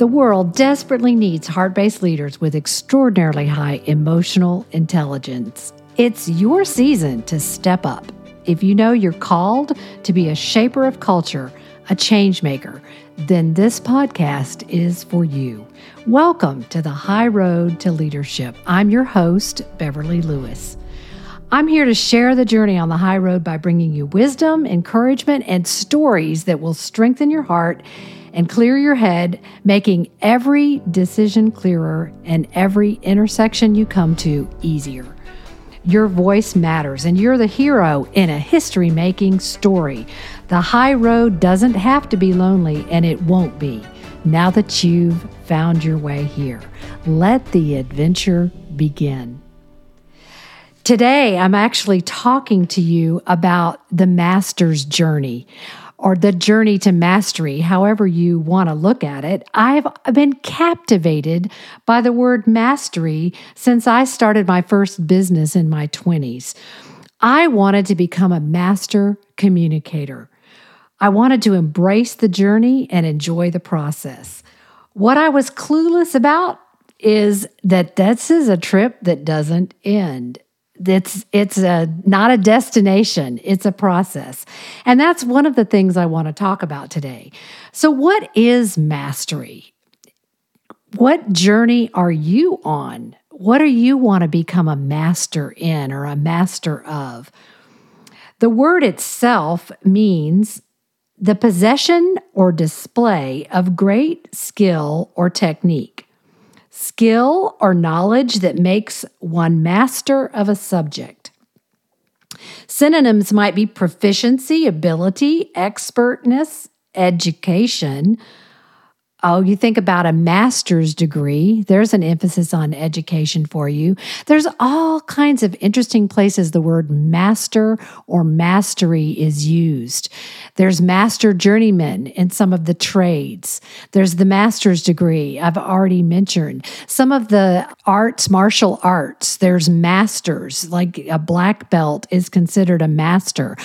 The world desperately needs heart based leaders with extraordinarily high emotional intelligence. It's your season to step up. If you know you're called to be a shaper of culture, a change maker, then this podcast is for you. Welcome to the High Road to Leadership. I'm your host, Beverly Lewis. I'm here to share the journey on the high road by bringing you wisdom, encouragement, and stories that will strengthen your heart and clear your head, making every decision clearer and every intersection you come to easier. Your voice matters, and you're the hero in a history making story. The high road doesn't have to be lonely, and it won't be now that you've found your way here. Let the adventure begin. Today, I'm actually talking to you about the master's journey or the journey to mastery, however you want to look at it, I've been captivated by the word mastery since I started my first business in my 20s. I wanted to become a master communicator. I wanted to embrace the journey and enjoy the process. What I was clueless about is that this is a trip that doesn't end it's it's a not a destination it's a process. And that's one of the things i want to talk about today. So what is mastery? What journey are you on? What do you want to become a master in or a master of? The word itself means the possession or display of great skill or technique skill or knowledge that makes one master of a subject. Synonyms might be proficiency, ability, expertness, education, Oh, you think about a master's degree, there's an emphasis on education for you. There's all kinds of interesting places the word master or mastery is used. There's master journeyman in some of the trades. There's the master's degree, I've already mentioned. Some of the arts, martial arts, there's masters, like a black belt is considered a master.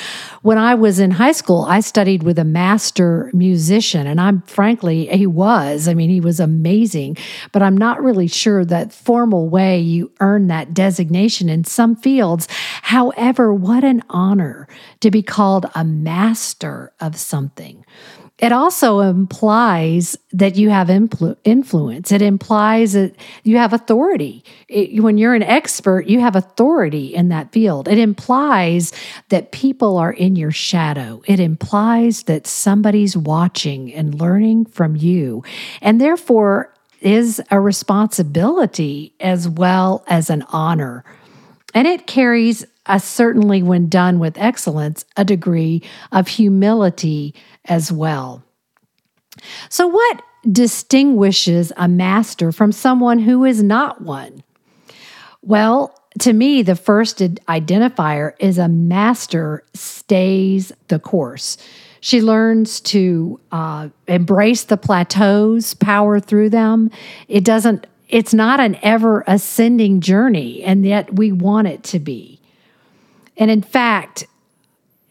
When I was in high school, I studied with a master musician, and I'm frankly, was was. I mean, he was amazing, but I'm not really sure that formal way you earn that designation in some fields. However, what an honor to be called a master of something. It also implies that you have influ- influence. It implies that you have authority. It, when you're an expert, you have authority in that field. It implies that people are in your shadow. It implies that somebody's watching and learning from you. And therefore, is a responsibility as well as an honor. And it carries a certainly, when done with excellence, a degree of humility as well. So, what distinguishes a master from someone who is not one? Well, to me, the first identifier is a master stays the course. She learns to uh, embrace the plateaus, power through them. It doesn't, it's not an ever ascending journey, and yet we want it to be. And in fact,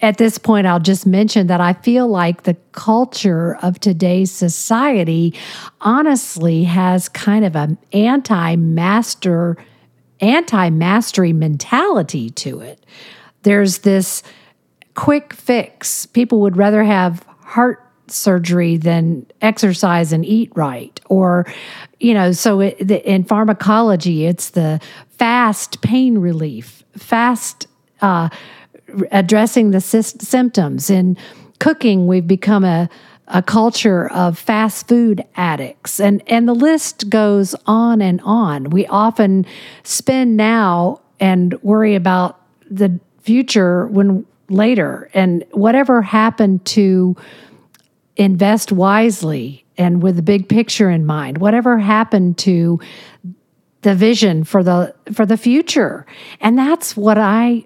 at this point, I'll just mention that I feel like the culture of today's society honestly has kind of an anti master, anti mastery mentality to it. There's this quick fix. People would rather have heart surgery than exercise and eat right or you know so it, the, in pharmacology it's the fast pain relief fast uh, addressing the sy- symptoms. In cooking, we've become a, a culture of fast food addicts, and, and the list goes on and on. We often spend now and worry about the future when later, and whatever happened to invest wisely and with the big picture in mind, whatever happened to the vision for the for the future and that's what i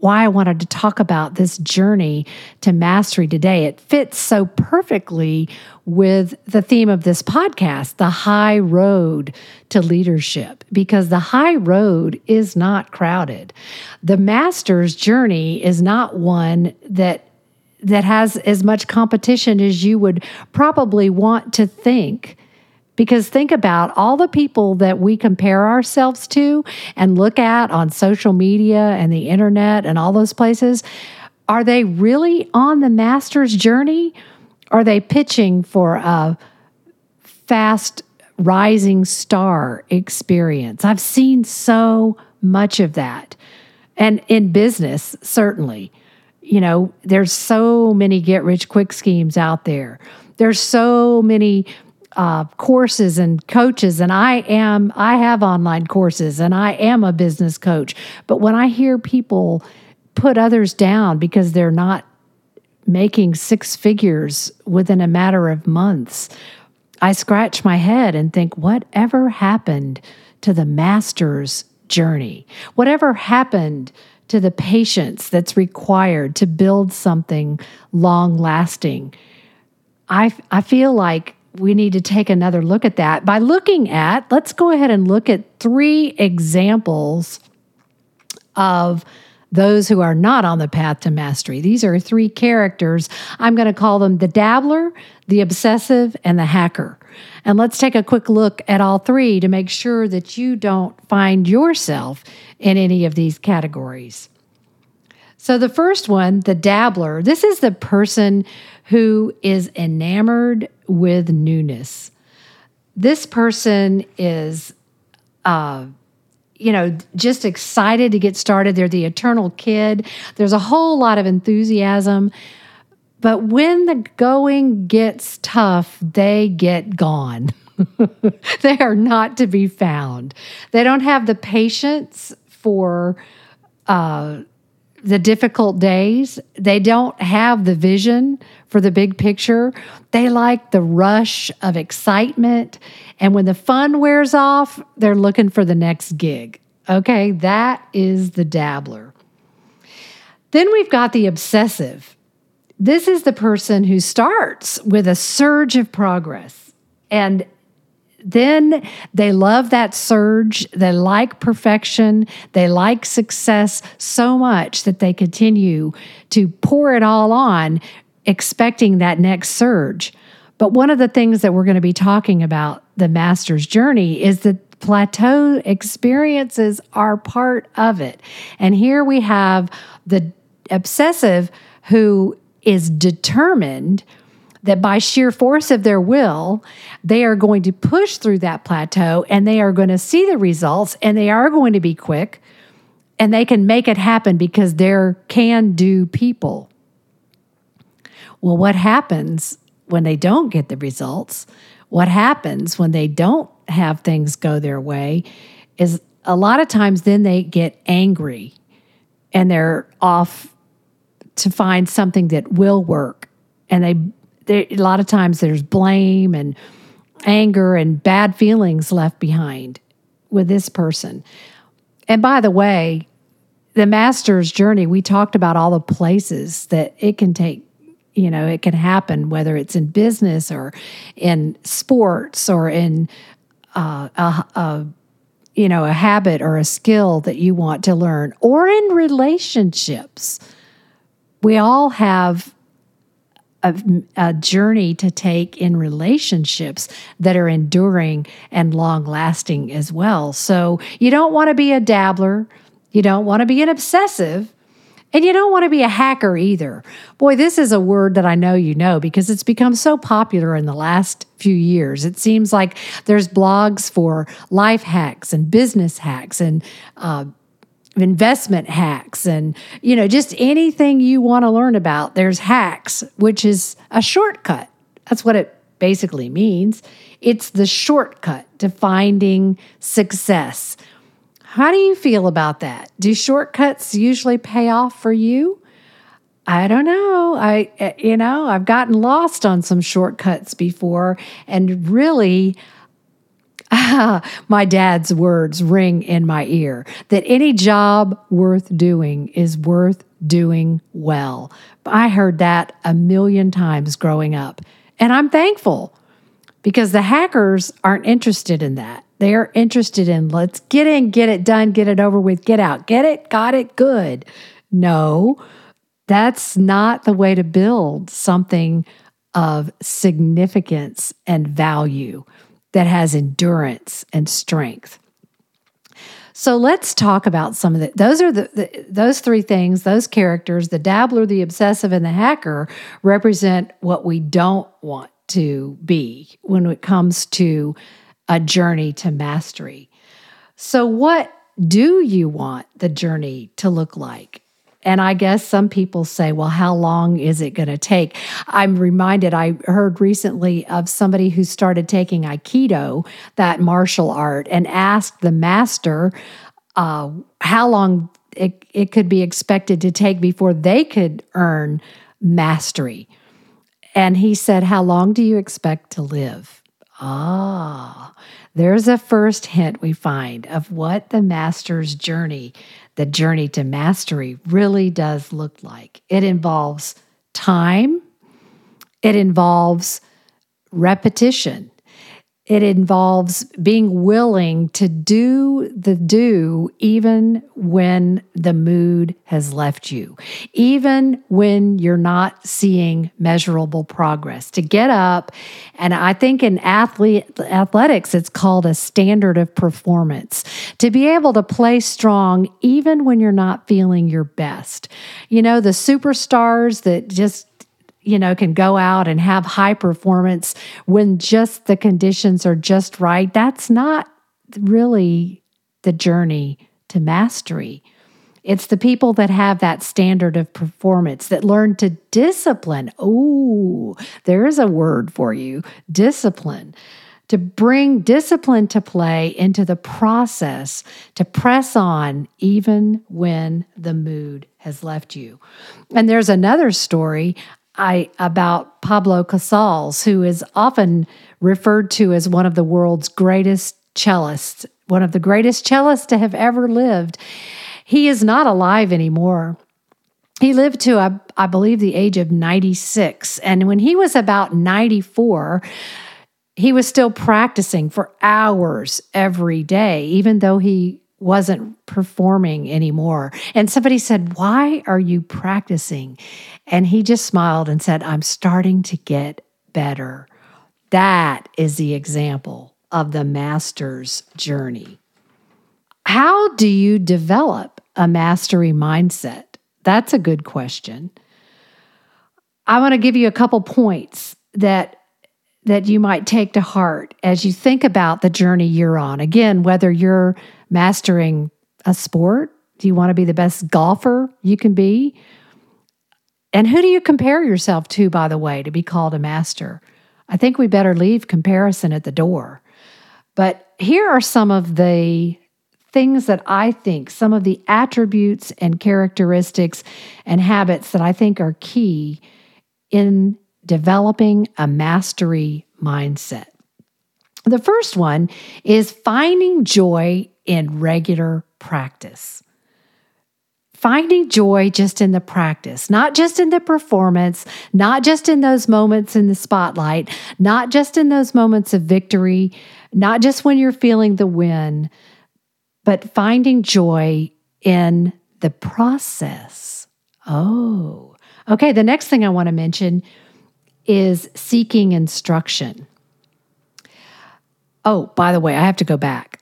why I wanted to talk about this journey to mastery today. It fits so perfectly with the theme of this podcast, the high road to leadership, because the high road is not crowded. The master's journey is not one that that has as much competition as you would probably want to think Because think about all the people that we compare ourselves to and look at on social media and the internet and all those places. Are they really on the master's journey? Are they pitching for a fast rising star experience? I've seen so much of that. And in business, certainly. You know, there's so many get rich quick schemes out there. There's so many uh, courses and coaches and i am i have online courses and i am a business coach. But when i hear people put others down because they're not making six figures within a matter of months i scratch my head and think whatever happened to the master's journey? Whatever happened to the patience that's required to build something long lasting I, I feel like we need to take another look at that by looking at, let's go ahead and look at three examples of those who are not on the path to mastery. These are three characters. I'm going to call them the dabbler, the obsessive, and the hacker. And let's take a quick look at all three to make sure that you don't find yourself in any of these categories. So, the first one, the dabbler, this is the person who is enamored with newness. This person is, uh, you know, just excited to get started. They're the eternal kid. There's a whole lot of enthusiasm. But when the going gets tough, they get gone. they are not to be found. They don't have the patience for uh, the difficult days. They don't have the vision for the big picture. They like the rush of excitement. And when the fun wears off, they're looking for the next gig. Okay, that is the dabbler. Then we've got the obsessive. This is the person who starts with a surge of progress and then they love that surge. They like perfection. They like success so much that they continue to pour it all on, expecting that next surge. But one of the things that we're going to be talking about the master's journey is that plateau experiences are part of it. And here we have the obsessive who is determined that by sheer force of their will, they are going to push through that plateau and they are going to see the results and they are going to be quick and they can make it happen because they're can do people. Well, what happens when they don't get the results? What happens when they don't have things go their way is a lot of times then they get angry and they're off to find something that will work and they there, a lot of times there's blame and anger and bad feelings left behind with this person. And by the way, the master's journey, we talked about all the places that it can take, you know, it can happen, whether it's in business or in sports or in uh, a, a you know, a habit or a skill that you want to learn, or in relationships. We all have a, a, journey to take in relationships that are enduring and long lasting as well. So you don't want to be a dabbler, you don't want to be an obsessive. And you don't want to be a hacker either. Boy, this is a word that I know you know because it's become so popular in the last few years. It seems like there's blogs for life hacks and business hacks and uh, investment hacks and you know just anything you want to learn about there's hacks which is a shortcut. That's what it basically means. It's the shortcut to finding success. How do you feel about that? Do shortcuts usually pay off for you? I don't know. I eh, you know i've gotten lost on some shortcuts before and really my dad's words ring in my ear that any job worth doing is worth doing well. I heard that a million times growing up. And I'm thankful because the hackers aren't interested in that. They're interested in let's get in, get it done, get it over with, get out, get it, got it, good. No, that's not the way to build something of significance and value. That has endurance and strength. So let's talk about some of the those are the, the, those three things, those characters, the dabbler, the obsessive and the hacker represent what we don't want to be when it comes to a journey to mastery. So what do you want the journey to look like? And I guess some people say, well, how long is it going to take? I'm reminded, I heard recently of somebody who started taking Aikido, that martial art, and asked the master uh, how long it, it could be expected to take before they could earn mastery. And he said, How long do you expect to live? Ah, there's a first hint we find of what the master's journey the journey to mastery really does look like. It involves time, it involves repetition, it involves being willing to do the do even when the mood has left you, even when you're not seeing measurable progress. To get up, and I think in athlete, athletics, it's called a standard of performance. To be able to play strong even when you're not feeling your best. You know, the superstars that just you know, can go out and have high performance when just the conditions are just right. That's not really the journey to mastery. It's the people that have that standard of performance that learn to discipline. Oh, there is a word for you discipline. To bring discipline to play into the process, to press on even when the mood has left you. And there's another story I about Pablo Casals, who is often referred to as one of the world's greatest cellists, one of the greatest cellists to have ever lived. He is not alive anymore. He lived to, I, I believe, the age of 96. And when he was about 94, he was still practicing for hours every day, even though he wasn't performing anymore. And somebody said, Why are you practicing? And he just smiled and said, I'm starting to get better. That is the example of the master's journey. How do you develop a mastery mindset? That's a good question. I want to give you a couple points that that you might take to heart as you think about the journey you're on. Again, whether you're mastering a sport, do you want to be the best golfer you can be? And who do you compare yourself to, by the way, to be called a master? I think we better leave comparison at the door. But here are some of the things that I think, some of the attributes and characteristics and habits that I think are key in developing a mastery mindset. The first one is finding joy in regular practice finding joy just in the practice, not just in the performance, not just in those moments in the spotlight, not just in those moments of victory, not just when you're feeling the win, but finding joy in the process. Oh, okay. The next thing I want to mention is seeking instruction. Oh, by the way, I have to go back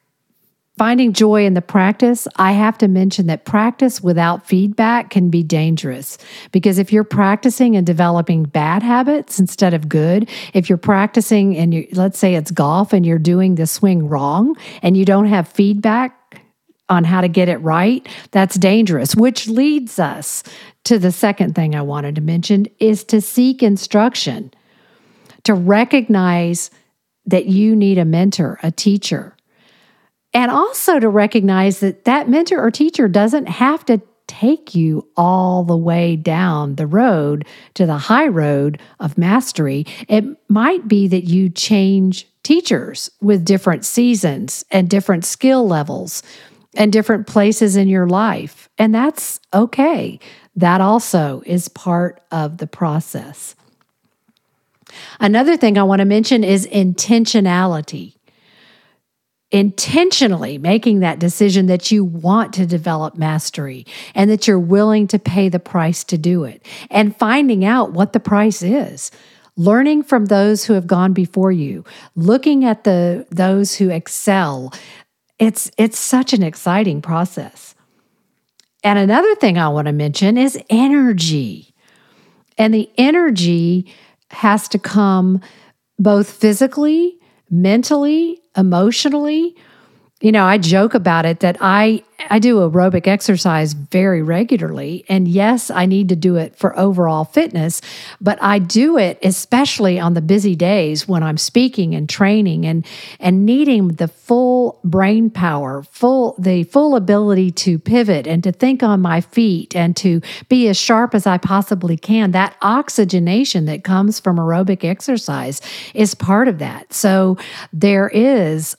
finding joy in the practice, I have to mention that practice without feedback can be dangerous. Because if you're practicing and developing bad habits instead of good, if you're practicing and you let's say it's golf and you're doing the swing wrong and you don't have feedback on how to get it right, that's dangerous, which leads us to the second thing I wanted to mention is to seek instruction, to recognize that you need a mentor, a teacher and also to recognize that that mentor or teacher doesn't have to take you all the way down the road to the high road of mastery. It might be that you change teachers with different seasons and different skill levels and different places in your life. And that's okay. That also is part of the process. Another thing I want to mention is intentionality intentionally making that decision that you want to develop mastery and that you're willing to pay the price to do it and finding out what the price is. learning from those who have gone before you, looking at the those who excel. It's it's such an exciting process. And another thing I want to mention is energy. And the energy has to come both physically, mentally, emotionally, you know, I joke about it that I I do aerobic exercise very regularly and yes, I need to do it for overall fitness, but I do it especially on the busy days when I'm speaking and training and and needing the full brain power, full the full ability to pivot and to think on my feet and to be as sharp as I possibly can. That oxygenation that comes from aerobic exercise is part of that. So there is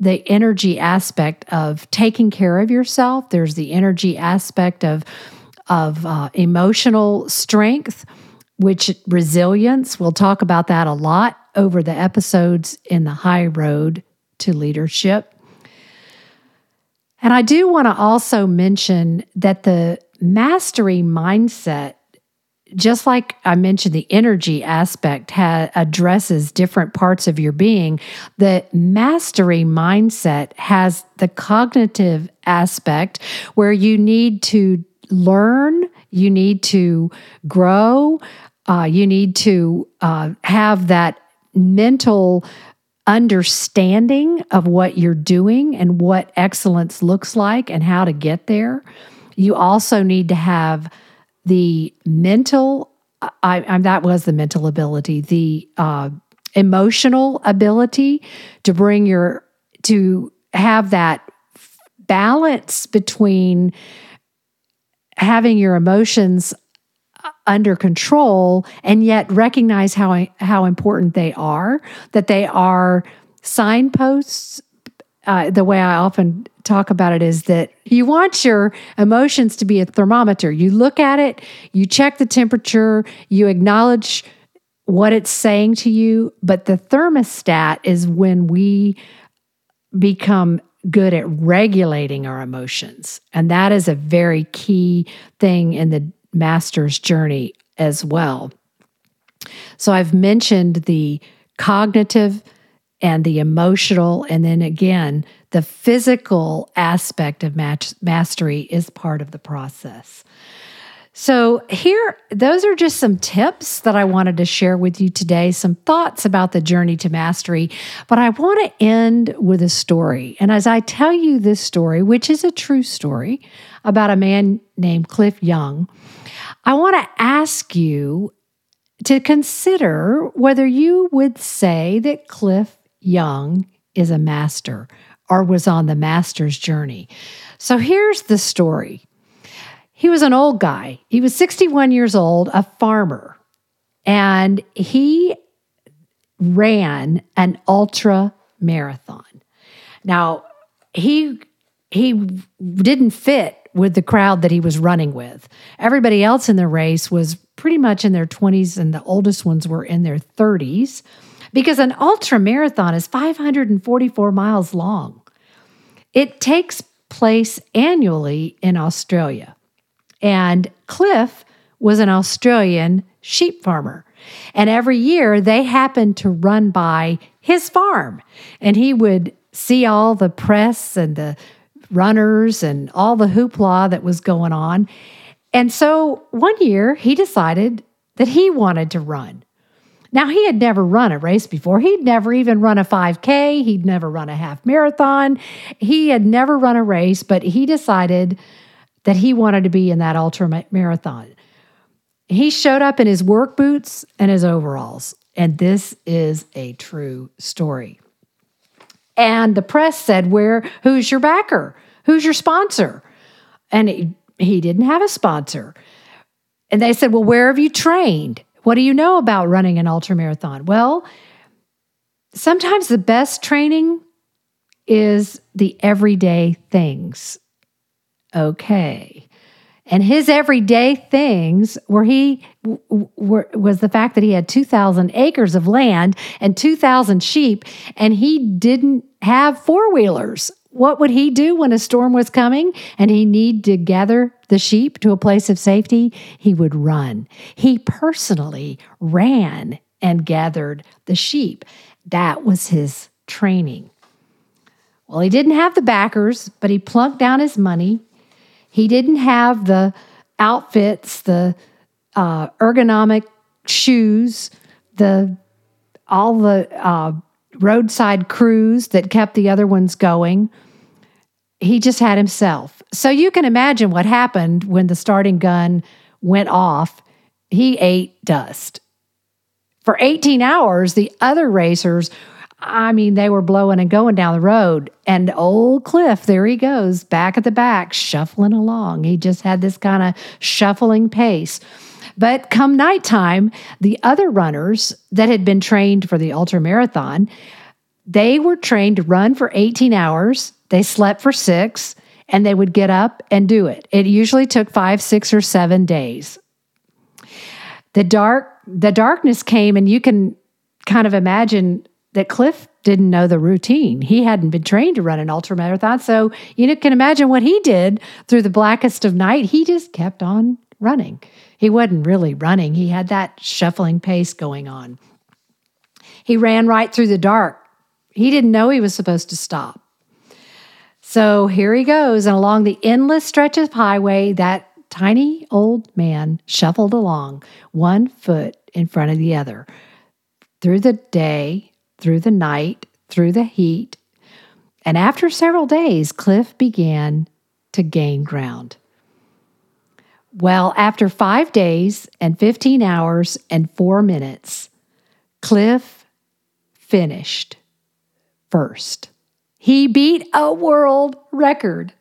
the energy aspect of taking care of yourself. There's the energy aspect of of uh, emotional strength, which resilience. We'll talk about that a lot over the episodes in the high road to leadership. And I do want to also mention that the mastery mindset just like I mentioned, the energy aspect ha- addresses different parts of your being. The mastery mindset has the cognitive aspect where you need to learn, you need to grow, uh, you need to uh, have that mental understanding of what you're doing and what excellence looks like and how to get there. You also need to have the mental I, I, that was the mental ability, the uh, emotional ability to bring your to have that balance between having your emotions under control and yet recognize how how important they are that they are signposts uh, the way I often talk about it is that you want your emotions to be a thermometer. You look at it, you check the temperature, you acknowledge what it's saying to you, but the thermostat is when we become good at regulating our emotions. And that is a very key thing in the master's journey as well. So I've mentioned the cognitive and the emotional, and then again, the physical aspect of match, mastery is part of the process. So, here, those are just some tips that I wanted to share with you today, some thoughts about the journey to mastery. But I want to end with a story. And as I tell you this story, which is a true story about a man named Cliff Young, I want to ask you to consider whether you would say that Cliff Young is a master or was on the master's journey. So here's the story. He was an old guy. He was 61 years old, a farmer, and he ran an ultra marathon. Now, he he didn't fit with the crowd that he was running with. Everybody else in the race was pretty much in their 20s and the oldest ones were in their 30s because an ultra marathon is 544 miles long. It takes place annually in Australia. And Cliff was an Australian sheep farmer. And every year they happened to run by his farm. And he would see all the press and the runners and all the hoopla that was going on. And so one year he decided that he wanted to run. Now, he had never run a race before. He'd never even run a 5K. He'd never run a half marathon. He had never run a race, but he decided that he wanted to be in that ultra marathon. He showed up in his work boots and his overalls. And this is a true story. And the press said, Where who's your backer? Who's your sponsor? And he, he didn't have a sponsor. And they said, Well, where have you trained? What do you know about running an ultra marathon? Well, sometimes the best training is the everyday things. Okay. And his everyday things were he were, was the fact that he had 2,000 acres of land and 2,000 sheep, and he didn't have four wheelers what would he do when a storm was coming and he need to gather the sheep to a place of safety? He would run. He personally ran and gathered the sheep. That was his training. Well, he didn't have the backers, but he plunked down his money. He didn't have the outfits, the uh, ergonomic shoes, the all the uh, roadside crews that kept the other ones going. He just had himself. So you can imagine what happened when the starting gun went off. He ate dust. For 18 hours, the other racers, I mean, they were blowing and going down the road. And old Cliff, there he goes, back at the back, shuffling along. He just had this kind of shuffling pace. But come nighttime, the other runners that had been trained for the ultra marathon, they were trained to run for 18 hours. They slept for six and they would get up and do it. It usually took five, six, or seven days. The dark, the darkness came, and you can kind of imagine that Cliff didn't know the routine. He hadn't been trained to run an ultra marathon, so you can imagine what he did through the blackest of night. He just kept on running. He wasn't really running, he had that shuffling pace going on. He ran right through the dark. He didn't know he was supposed to stop. So here he goes, and along the endless stretch of highway, that tiny old man shuffled along, one foot in front of the other, through the day, through the night, through the heat. And after several days, Cliff began to gain ground. Well, after five days and 15 hours and four minutes, Cliff finished first. He beat a world record.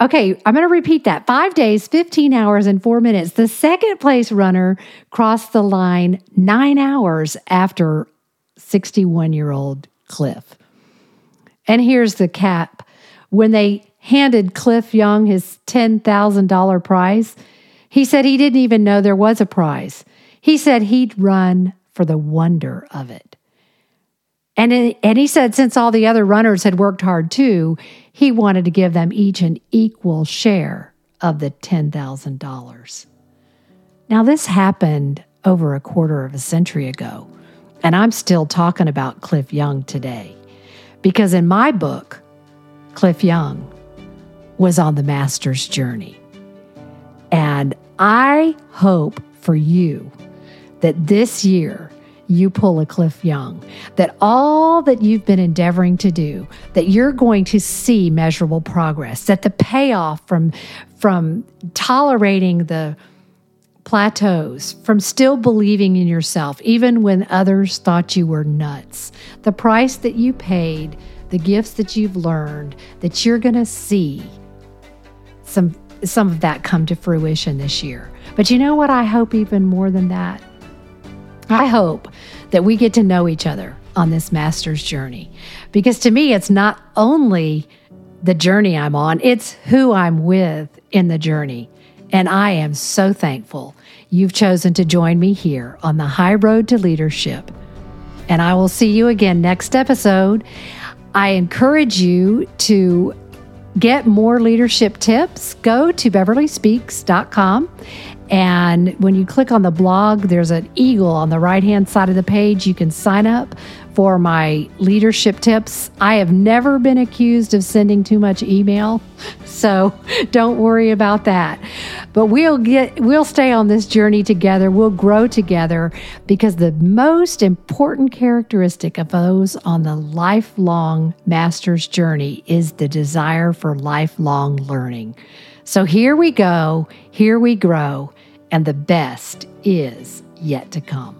Okay, I'm going to repeat that. Five days, 15 hours, and four minutes. The second place runner crossed the line nine hours after 61 year old Cliff. And here's the cap. When they handed Cliff Young his $10,000 prize, he said he didn't even know there was a prize. He said he'd run for the wonder of it. And, it, and he said since all the other runners had worked hard too, he wanted to give them each an equal share of the $10,000. Now, this happened over a quarter of a century ago, and I'm still talking about Cliff Young today. Because in my book, Cliff Young was on the master's journey. And I hope for you that this year you pull a Cliff Young, that all that you've been endeavoring to do, that you're going to see measurable progress, that the payoff from, from tolerating the plateaus, from still believing in yourself, even when others thought you were nuts, the price that you paid, the gifts that you've learned, that you're going to see some some of that come to fruition this year. But you know what I hope even more than that? I hope that we get to know each other on this master's journey. Because to me it's not only the journey I'm on, it's who I'm with in the journey. And I am so thankful you've chosen to join me here on the high road to leadership. And I will see you again next episode. I encourage you to get more leadership tips, go to beverlyspeaks.com. And when you click on the blog, there's an eagle on the right hand side of the page. You can sign up for my leadership tips. I have never been accused of sending too much email, so don't worry about that. But we'll get we'll stay on this journey together. We'll grow together because the most important characteristic of those on the lifelong master's journey is the desire for lifelong learning. So here we go, here we grow, and the best is yet to come.